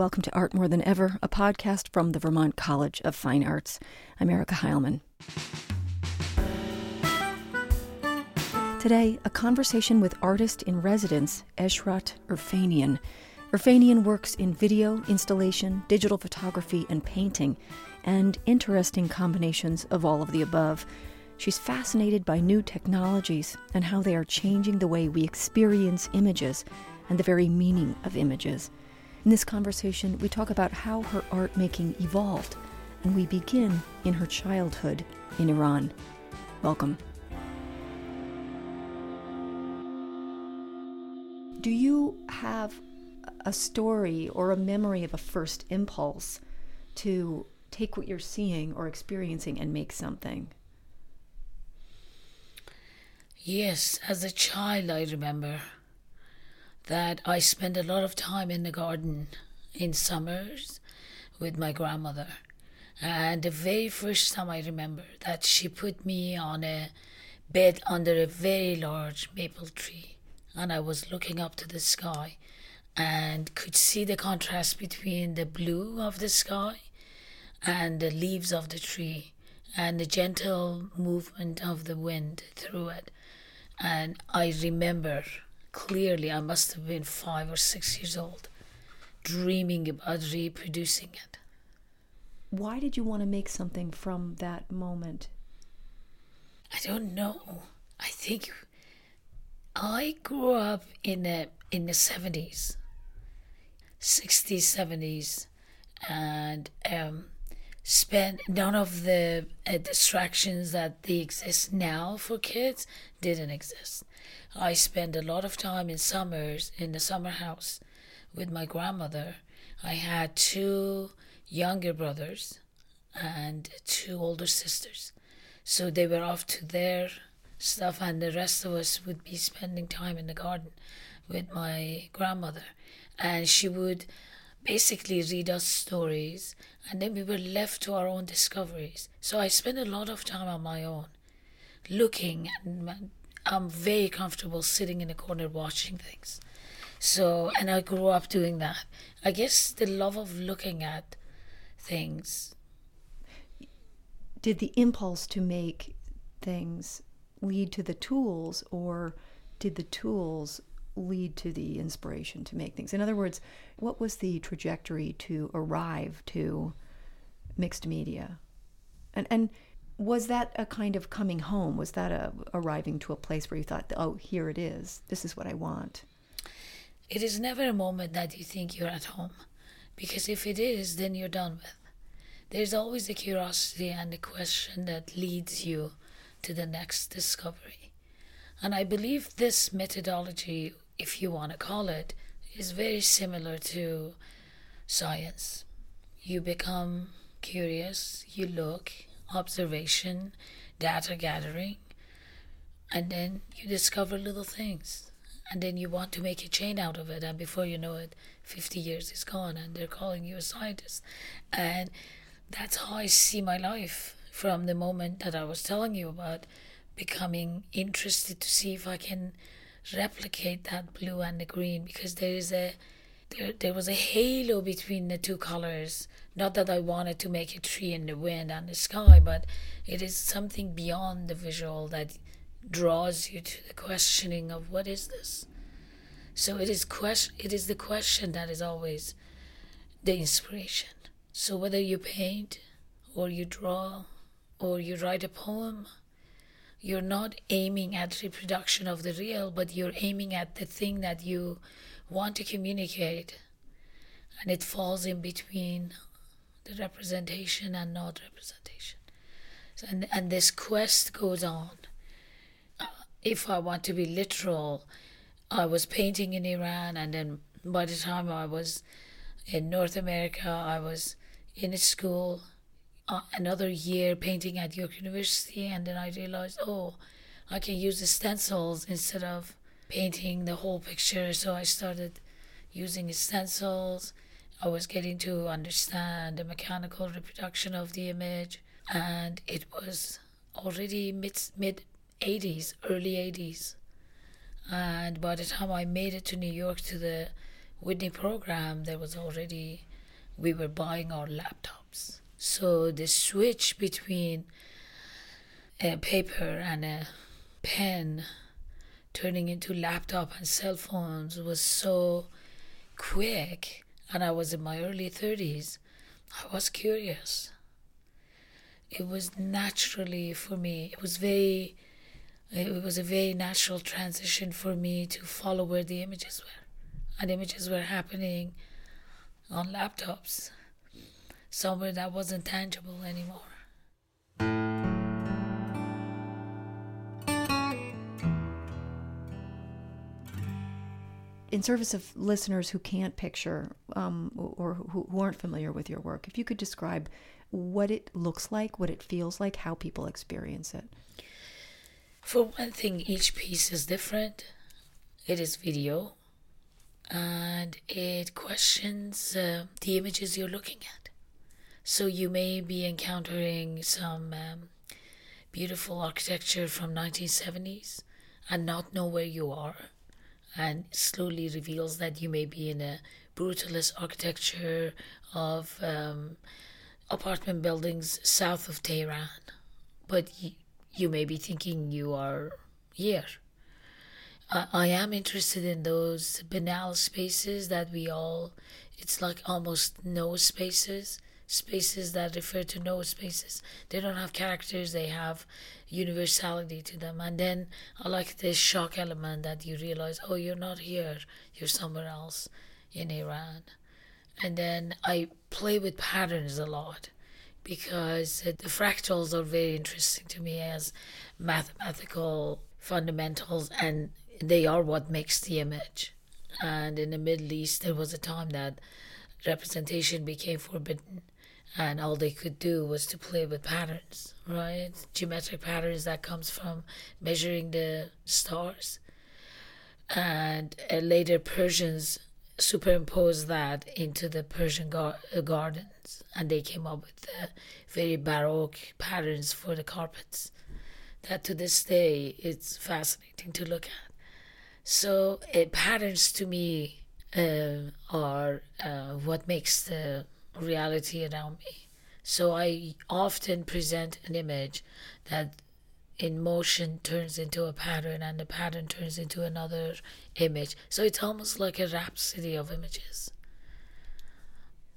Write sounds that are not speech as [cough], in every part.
Welcome to Art More Than Ever, a podcast from the Vermont College of Fine Arts. I'm Erica Heilman. Today, a conversation with artist in residence, Eshrat Erfanian. Erfanian works in video, installation, digital photography, and painting, and interesting combinations of all of the above. She's fascinated by new technologies and how they are changing the way we experience images and the very meaning of images. In this conversation, we talk about how her art making evolved, and we begin in her childhood in Iran. Welcome. Do you have a story or a memory of a first impulse to take what you're seeing or experiencing and make something? Yes, as a child, I remember that I spent a lot of time in the garden in summers with my grandmother. And the very first time I remember that she put me on a bed under a very large maple tree, and I was looking up to the sky and could see the contrast between the blue of the sky and the leaves of the tree and the gentle movement of the wind through it. And I remember clearly I must have been five or six years old, dreaming about reproducing it. Why did you want to make something from that moment? I don't know. I think I grew up in the in the seventies, sixties, seventies, and um, spent none of the uh, distractions that they exist now for kids didn't exist. I spent a lot of time in summers in the summer house with my grandmother. I had two younger brothers and two older sisters. So they were off to their stuff, and the rest of us would be spending time in the garden with my grandmother. And she would basically read us stories, and then we were left to our own discoveries. So I spent a lot of time on my own, looking and I'm very comfortable sitting in a corner watching things. So, and I grew up doing that. I guess the love of looking at things. Did the impulse to make things lead to the tools, or did the tools lead to the inspiration to make things? In other words, what was the trajectory to arrive to mixed media? And, and was that a kind of coming home? Was that a arriving to a place where you thought, "Oh, here it is. This is what I want." It is never a moment that you think you're at home, because if it is, then you're done with. There's always the curiosity and the question that leads you to the next discovery. And I believe this methodology, if you want to call it, is very similar to science. You become curious, you look, observation, data gathering, and then you discover little things. And then you want to make a chain out of it, and before you know it, 50 years is gone, and they're calling you a scientist. And that's how I see my life from the moment that I was telling you about becoming interested to see if I can replicate that blue and the green because there is a there, there was a halo between the two colors. Not that I wanted to make a tree in the wind and the sky, but it is something beyond the visual that draws you to the questioning of what is this. So it is question. It is the question that is always the inspiration. So whether you paint, or you draw, or you write a poem, you're not aiming at reproduction of the real, but you're aiming at the thing that you want to communicate and it falls in between the representation and not representation. And, and this quest goes on. Uh, if I want to be literal, I was painting in Iran, and then by the time I was in North America, I was in a school uh, another year painting at York University, and then I realized, oh, I can use the stencils instead of painting the whole picture. So I started using stencils. I was getting to understand the mechanical reproduction of the image, and it was already mid mid 80s, early 80s. And by the time I made it to New York to the Whitney program, there was already, we were buying our laptops. So the switch between a paper and a pen turning into laptop and cell phones was so quick and I was in my early 30s, I was curious. It was naturally for me, it was very, it was a very natural transition for me to follow where the images were. And images were happening on laptops, somewhere that wasn't tangible anymore. In service of listeners who can't picture um, or who, aren't familiar with your work, if you could describe what it looks like, what it feels like, how people experience it. For one thing, each piece is different. It is video and it questions uh, the images you're looking at. So you may be encountering some um, beautiful architecture from 1970s and not know where you are and slowly reveals that you may be in a brutalist architecture of um, apartment buildings south of Tehran, but y- you may be thinking you are here. I, I am interested in those banal spaces that we all, it's like almost no spaces spaces that refer to no spaces. They don't have characters, they have universality to them. And then I like this shock element that you realize, oh, you're not here, you're somewhere else in Iran. And then I play with patterns a lot because uh, the fractals are very interesting to me as mathematical fundamentals and they are what makes the image. And in the Middle East, there was a time that representation became forbidden and all they could do was to play with patterns right? Geometric patterns that comes from measuring the stars. And uh, later persians superimposed that into the persian gar- uh, gardens. And they came up with the very baroque patterns for the carpets that to this day it's fascinating to look at. So uh, patterns to me uh, are uh, what makes the reality around me. So I often present an image that in motion turns into a pattern and the pattern turns into another image. So it's almost like a rhapsody of images.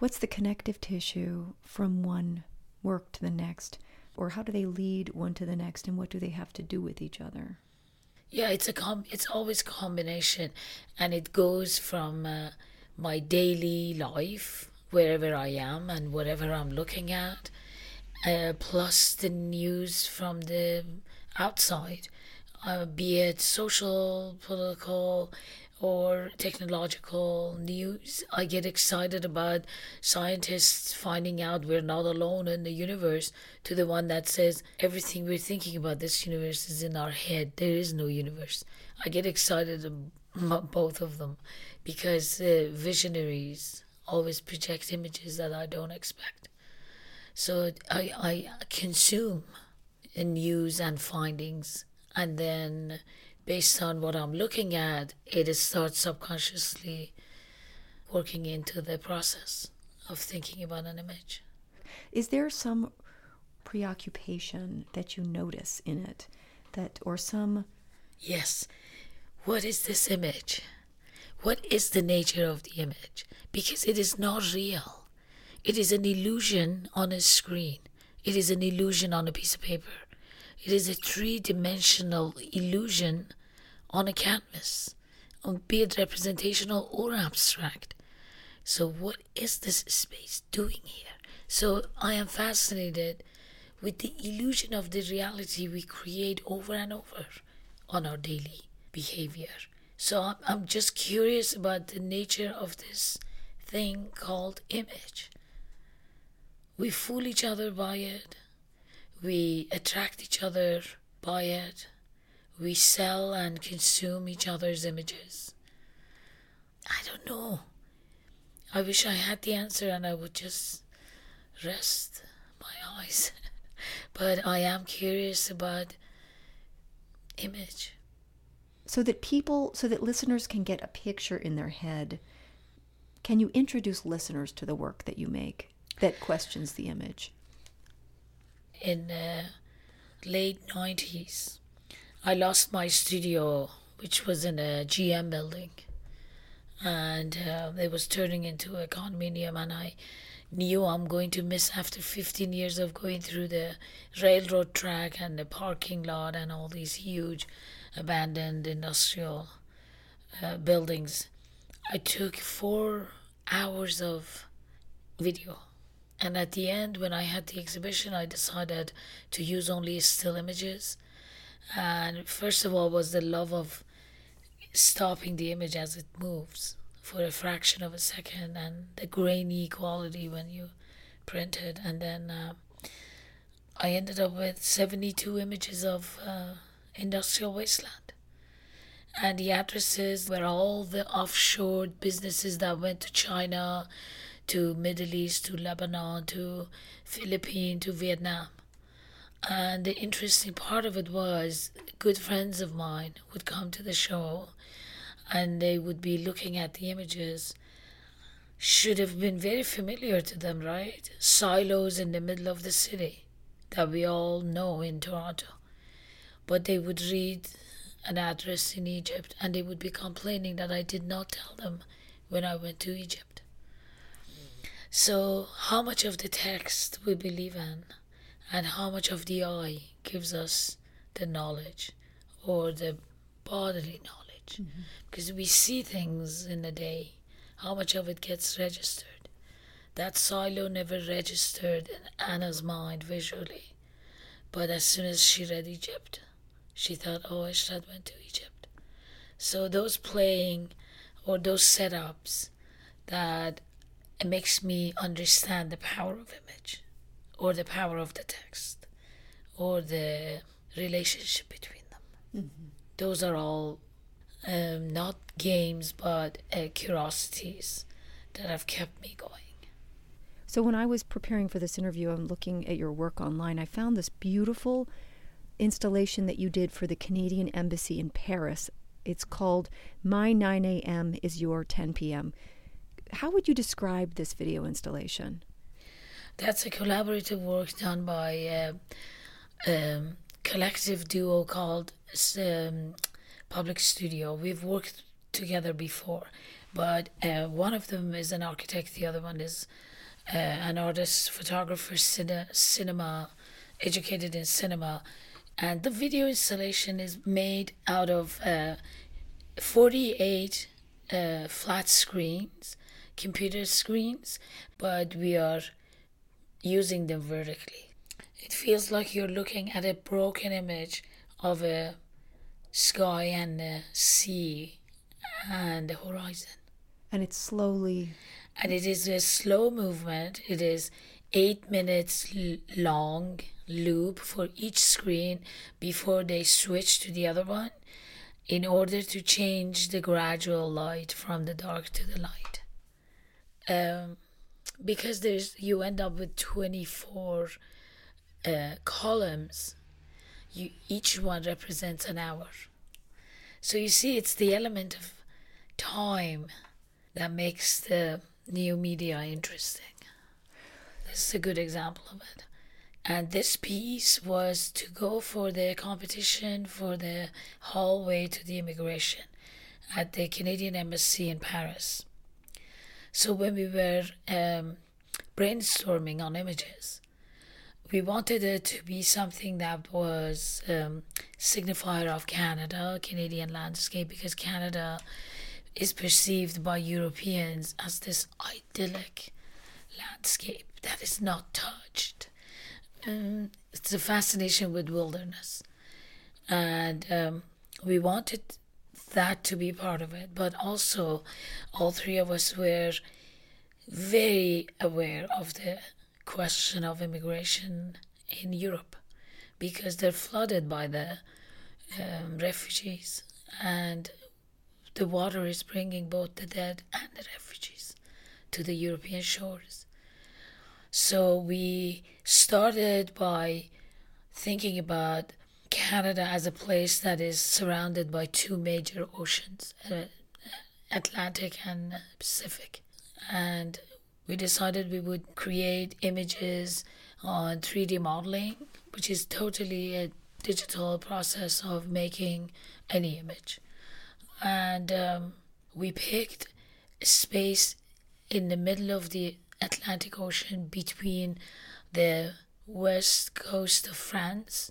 What's the connective tissue from one work to the next? Or how do they lead one to the next and what do they have to do with each other? Yeah, it's a com- it's always combination and it goes from uh, my daily life wherever I am and whatever I'm looking at, uh, plus the news from the outside, uh, be it social, political, or technological news. I get excited about scientists finding out we're not alone in the universe, to the one that says everything we're thinking about this universe is in our head. There is no universe. I get excited about both of them because uh, visionaries always project images that I don't expect. So I, I consume news and findings, and then based on what I'm looking at, it starts subconsciously working into the process of thinking about an image. Is there some preoccupation that you notice in it that or some yes what is this image what is the nature of the image? Because it is not real. It is an illusion on a screen. It is an illusion on a piece of paper. It is a three dimensional illusion on a canvas, be it representational or abstract. So, what is this space doing here? So, I am fascinated with the illusion of the reality we create over and over on our daily behavior. So I'm, just curious about the nature of this thing called image. We fool each other by it, we attract each other by it, we sell and consume each other's images. I don't know. I wish I had the answer and I would just rest my eyes. [laughs] but I am curious about image so that people so that listeners can get a picture in their head Can you introduce listeners to the work that you make that questions the image? In the late 90s, I lost my studio, which was in a GM building. And uh, it was turning into a condominium, and I knew I'm going to miss after 15 years of going through the railroad track and the parking lot and all these huge abandoned industrial uh, buildings. I took four hours of video. And at the end, when I had the exhibition, I decided to use only still images. And first of all, was the love of stopping the image as it moves for a fraction of a second and the grainy quality when you print it. And then uh, I ended up with 72 images of uh, industrial wasteland. And the addresses were all the offshore businesses that went to China, to Middle East, to Lebanon, to Philippines, to Vietnam. And the interesting part of it was good friends of mine would come to the show and they would be looking at the images should have been very familiar to them, right? Silos in the middle of the city that we all know in Toronto. But they would read an address in Egypt and they would be complaining that I did not tell them when I went to Egypt. So, how much of the text we believe in and how much of the eye gives us the knowledge or the bodily knowledge? Mm-hmm. Because we see things in a day, how much of it gets registered. That silo never registered in Anna's mind visually. But as soon as she read Egypt, she thought, oh, Eshrat went to Egypt. So those playing or those setups that makes me understand the power of image or the power of the text or the relationship between them. Mm-hmm. Those are all um, not games, but uh, curiosities that have kept me going. So, when I was preparing for this interview and looking at your work online, I found this beautiful installation that you did for the Canadian Embassy in Paris. It's called My 9 a.m. is Your 10 p.m. How would you describe this video installation? That's a collaborative work done by a um, collective duo called um, public studio. We've worked together before, but uh, one of them is an architect, the other one is uh, an artist, photographer, cine- cinema, educated in cinema. And the video installation is made out of uh, 48 uh, flat screens, computer screens, but we are using them vertically. It feels like you're looking at a broken image of a sky and the sea and the horizon. And it's slowly. And it is a slow movement. It is eight minutes long loop for each screen before they switch to the other one in order to change the gradual light from the dark to the light. Um, because there's you end up with 24 uh, columns you each one represents an hour. So you see, it's the element of time that makes the new media interesting. This is a good example of it. And this piece was to go for the competition for the hallway to the immigration at the Canadian Embassy in Paris. So when we were um, brainstorming on images, we wanted it to be something that was um, signifier of Canada, Canadian landscape, because Canada is perceived by Europeans as this idyllic landscape that is not touched. Um, it's a fascination with wilderness, and um, we wanted that to be part of it, but also all three of us were very aware of the question of immigration in Europe because they're flooded by the um, refugees and the water is bringing both the dead and the refugees to the European shores. So we started by thinking about Canada as a place that is surrounded by two major oceans, uh, Atlantic and Pacific. and we decided we would create images on 3D modeling, which is totally a digital process of making any image. And um, we picked a space in the middle of the Atlantic Ocean between the west coast of France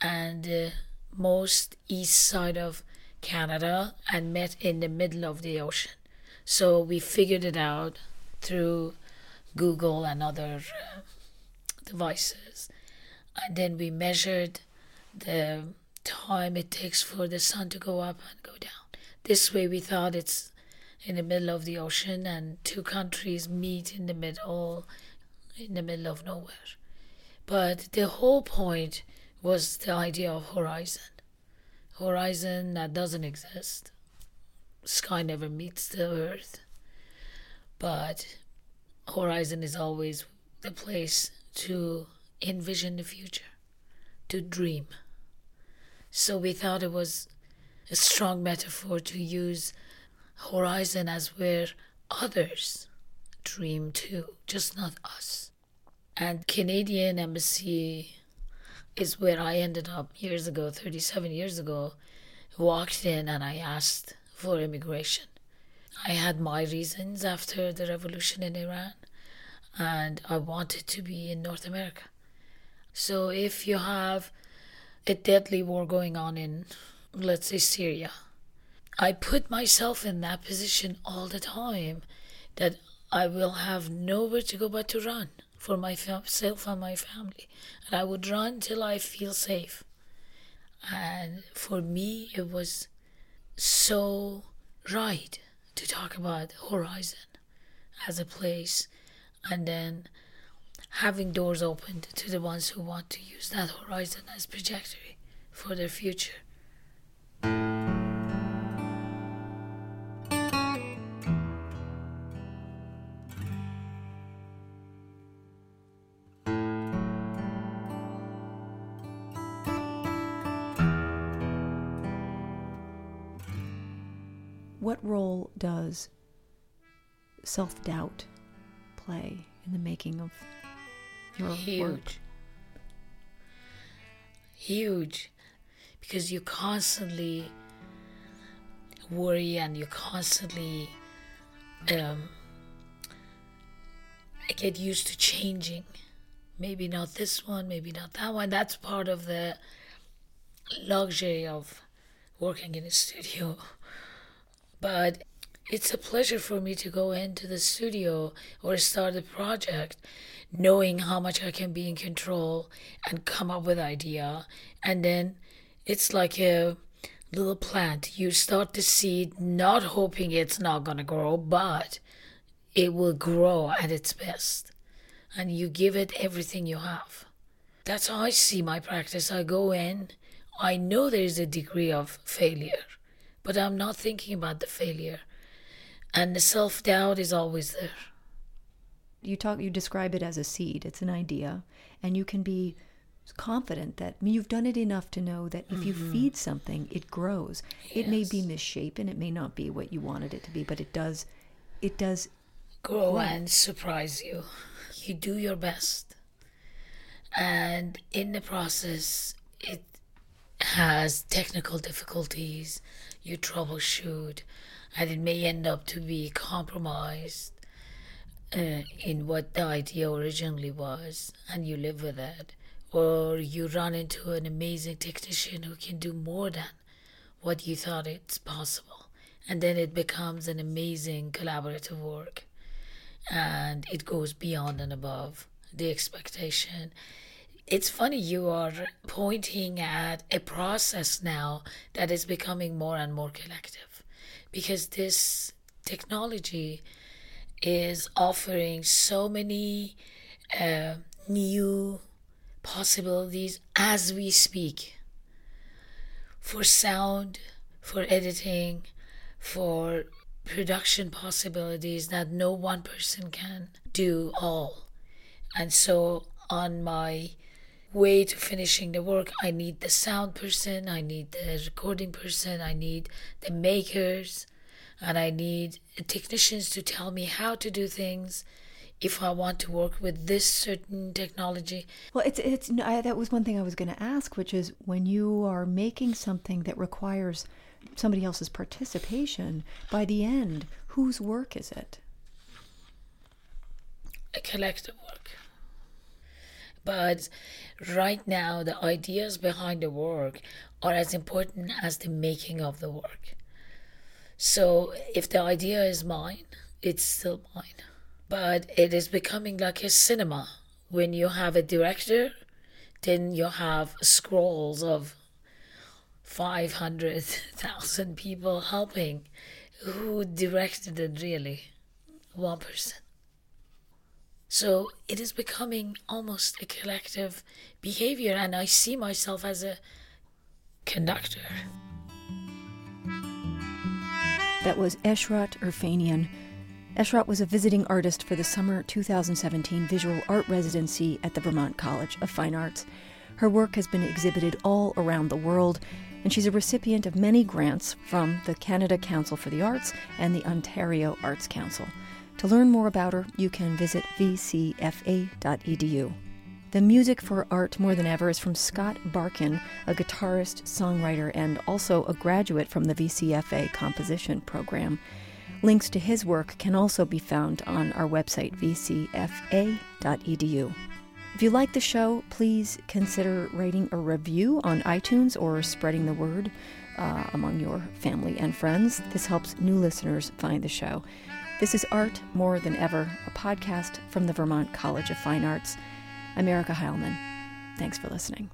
and the most east side of Canada and met in the middle of the ocean. So we figured it out through Google and other uh, devices. And then we measured the time it takes for the sun to go up and go down. This way, we thought it's in the middle of the ocean and two countries meet in the middle, in the middle of nowhere. But the whole point was the idea of horizon. Horizon that doesn't exist. Sky never meets the earth. But horizon is always the place to envision the future, to dream. So we thought it was a strong metaphor to use horizon as where others dream too, just not us. And Canadian Embassy is where I ended up years ago, 37 years ago. Walked in and I asked for immigration. I had my reasons after the revolution in Iran, and I wanted to be in North America. So if you have a deadly war going on in, let's say, Syria, I put myself in that position all the time that I will have nowhere to go but to run for myself and my family. And I would run till I feel safe. And for me, it was so right to talk about Horizon as a place and then having doors opened to the ones who want to use that horizon as trajectory for their future. Does self doubt play in the making of your Huge. work? Huge. Because you constantly worry and you constantly um, get used to changing. Maybe not this one, maybe not that one. That's part of the luxury of working in a studio. But it's a pleasure for me to go into the studio or start a project knowing how much I can be in control and come up with idea. And then it's like a little plant. You start the seed not hoping it's not to grow but it will grow at its best. And you give it everything you have. That's how I see my practice. I go in I know there's a degree of failure but I'm not thinking about the failure and the self doubt is always there. You talk you describe it as a seed, it's an idea, and you can be confident that I mean, you've done it enough to know that if you mm-hmm. feed something, it grows. It may be misshapen, it may not be what you wanted it to be, but it does it does Grow and surprise you. You do your best. And in the process, it has technical difficulties. You troubleshoot, and it may end up to be compromised uh, in what the idea originally was, and you live with that. Or you run into an amazing technician who can do more than what you thought it's possible. And then it becomes an amazing collaborative work. And it goes beyond and above the expectation. It's funny, you are pointing at a process now that is becoming more and more collective because this technology is offering so many uh, new possibilities as we speak for sound, for editing, for production possibilities that no one person can do all. And so, on my way to finishing the work, I need the sound person, I need the recording person, I need the makers, and I need technicians to tell me how to do things if I want to work with this certain technology. Well, it's it's I, that was one thing I was going to ask, which is when you are making something that requires somebody else's participation, by the end, whose work is it? A collective work. But right now, the ideas behind the work are as important as the making of the work. So if the idea is mine, it's still mine. But it is becoming like a cinema. When you have a director, then you have scrolls of 500,000 people helping. Who directed it really? One person. So it is becoming almost a collective behavior, and I see myself as a conductor. That was Eshrat Erfanian. Eshrat was a visiting artist for the summer 2017 visual art residency at the Vermont College of Fine Arts. Her work has been exhibited all around the world, and she's a recipient of many grants from the Canada Council for the Arts and the Ontario Arts Council. To learn more about her, you can visit vcfa.edu. The music for Art More Than Ever is from Scott Barkin, a guitarist, songwriter, and also a graduate from the VCFA composition program. Links to his work can also be found on our website, vcfa.edu. If you like the show, please consider writing a review on iTunes or spreading the word uh, among your family and friends. This helps new listeners find the show. This is Art More Than Ever, a podcast from the Vermont College of Fine Arts. I'm Erica Heilman. Thanks for listening.